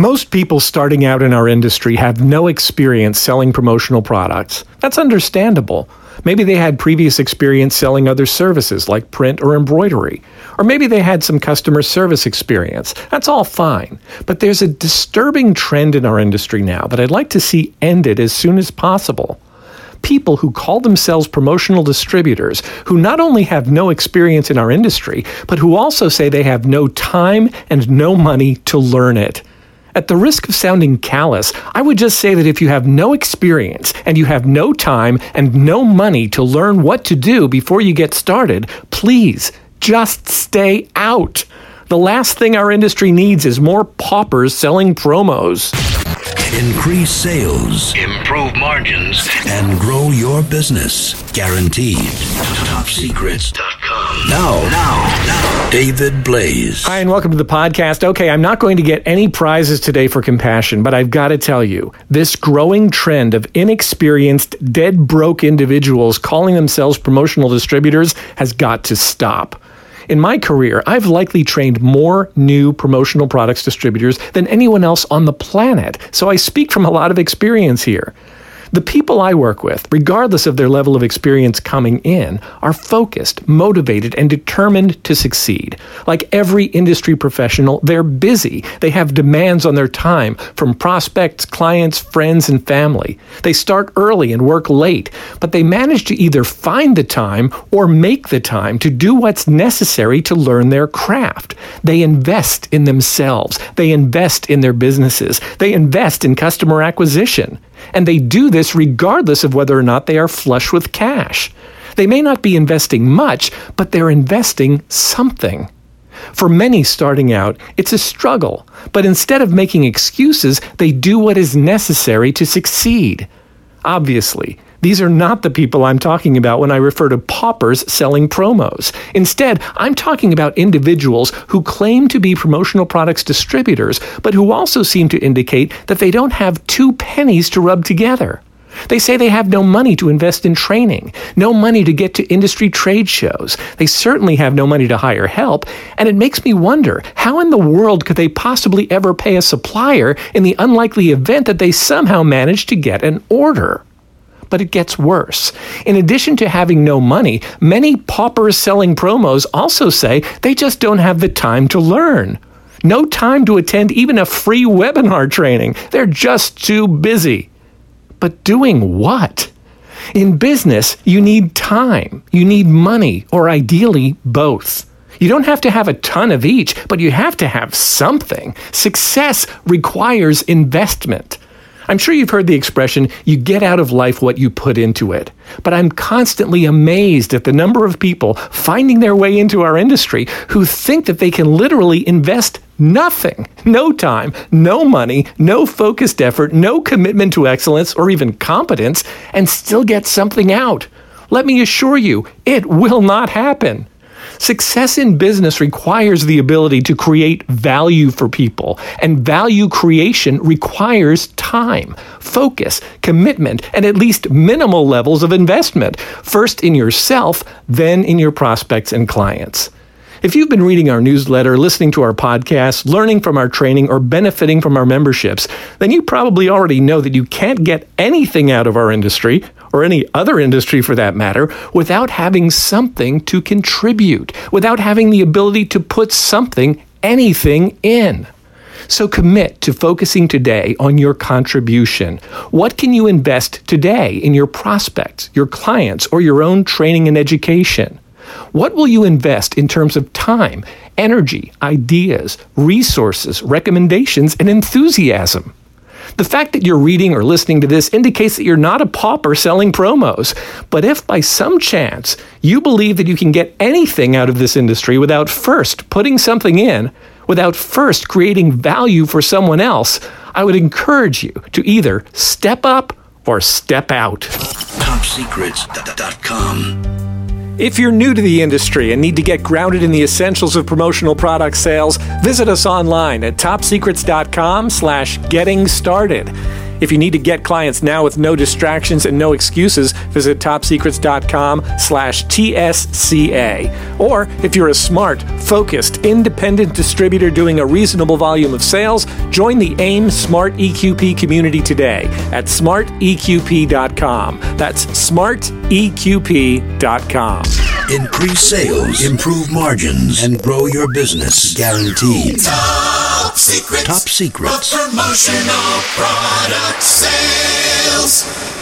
Most people starting out in our industry have no experience selling promotional products. That's understandable. Maybe they had previous experience selling other services like print or embroidery. Or maybe they had some customer service experience. That's all fine. But there's a disturbing trend in our industry now that I'd like to see ended as soon as possible people who call themselves promotional distributors who not only have no experience in our industry, but who also say they have no time and no money to learn it. At the risk of sounding callous, I would just say that if you have no experience and you have no time and no money to learn what to do before you get started, please just stay out. The last thing our industry needs is more paupers selling promos. Increase sales, Improve margins. and grow your business. Guaranteed. top TopSecrets.com. Now, now, now, David Blaise. Hi, and welcome to the podcast. Okay, I'm not going to get any prizes today for compassion, but I've got to tell you, this growing trend of inexperienced, dead broke individuals calling themselves promotional distributors has got to stop. In my career, I've likely trained more new promotional products distributors than anyone else on the planet, so I speak from a lot of experience here. The people I work with, regardless of their level of experience coming in, are focused, motivated, and determined to succeed. Like every industry professional, they're busy. They have demands on their time from prospects, clients, friends, and family. They start early and work late, but they manage to either find the time or make the time to do what's necessary to learn their craft. They invest in themselves. They invest in their businesses. They invest in customer acquisition. And they do this regardless of whether or not they are flush with cash. They may not be investing much, but they're investing something. For many starting out, it's a struggle, but instead of making excuses, they do what is necessary to succeed. Obviously, these are not the people I'm talking about when I refer to paupers selling promos. Instead, I'm talking about individuals who claim to be promotional products distributors, but who also seem to indicate that they don't have two pennies to rub together. They say they have no money to invest in training, no money to get to industry trade shows. They certainly have no money to hire help, and it makes me wonder how in the world could they possibly ever pay a supplier in the unlikely event that they somehow manage to get an order? But it gets worse. In addition to having no money, many paupers selling promos also say they just don't have the time to learn. No time to attend even a free webinar training. They're just too busy. But doing what? In business, you need time, you need money, or ideally both. You don't have to have a ton of each, but you have to have something. Success requires investment. I'm sure you've heard the expression, you get out of life what you put into it. But I'm constantly amazed at the number of people finding their way into our industry who think that they can literally invest nothing no time, no money, no focused effort, no commitment to excellence or even competence and still get something out. Let me assure you, it will not happen. Success in business requires the ability to create value for people, and value creation requires time, focus, commitment, and at least minimal levels of investment, first in yourself, then in your prospects and clients. If you've been reading our newsletter, listening to our podcast, learning from our training, or benefiting from our memberships, then you probably already know that you can't get anything out of our industry, or any other industry for that matter, without having something to contribute, without having the ability to put something, anything in. So commit to focusing today on your contribution. What can you invest today in your prospects, your clients, or your own training and education? What will you invest in terms of time, energy, ideas, resources, recommendations, and enthusiasm? The fact that you're reading or listening to this indicates that you're not a pauper selling promos. But if by some chance you believe that you can get anything out of this industry without first putting something in, without first creating value for someone else, I would encourage you to either step up or step out. TopSecrets.com. If you're new to the industry and need to get grounded in the essentials of promotional product sales, visit us online at topsecrets.com slash getting started. If you need to get clients now with no distractions and no excuses, visit topsecrets.com slash TSCA. Or if you're a smart, focused, independent distributor doing a reasonable volume of sales, join the AIM Smart EQP community today at smarteqp.com. That's smarteqp.com. Increase sales, improve margins, and grow your business. Guaranteed. Top secrets. Top secrets. Of promotional product sales.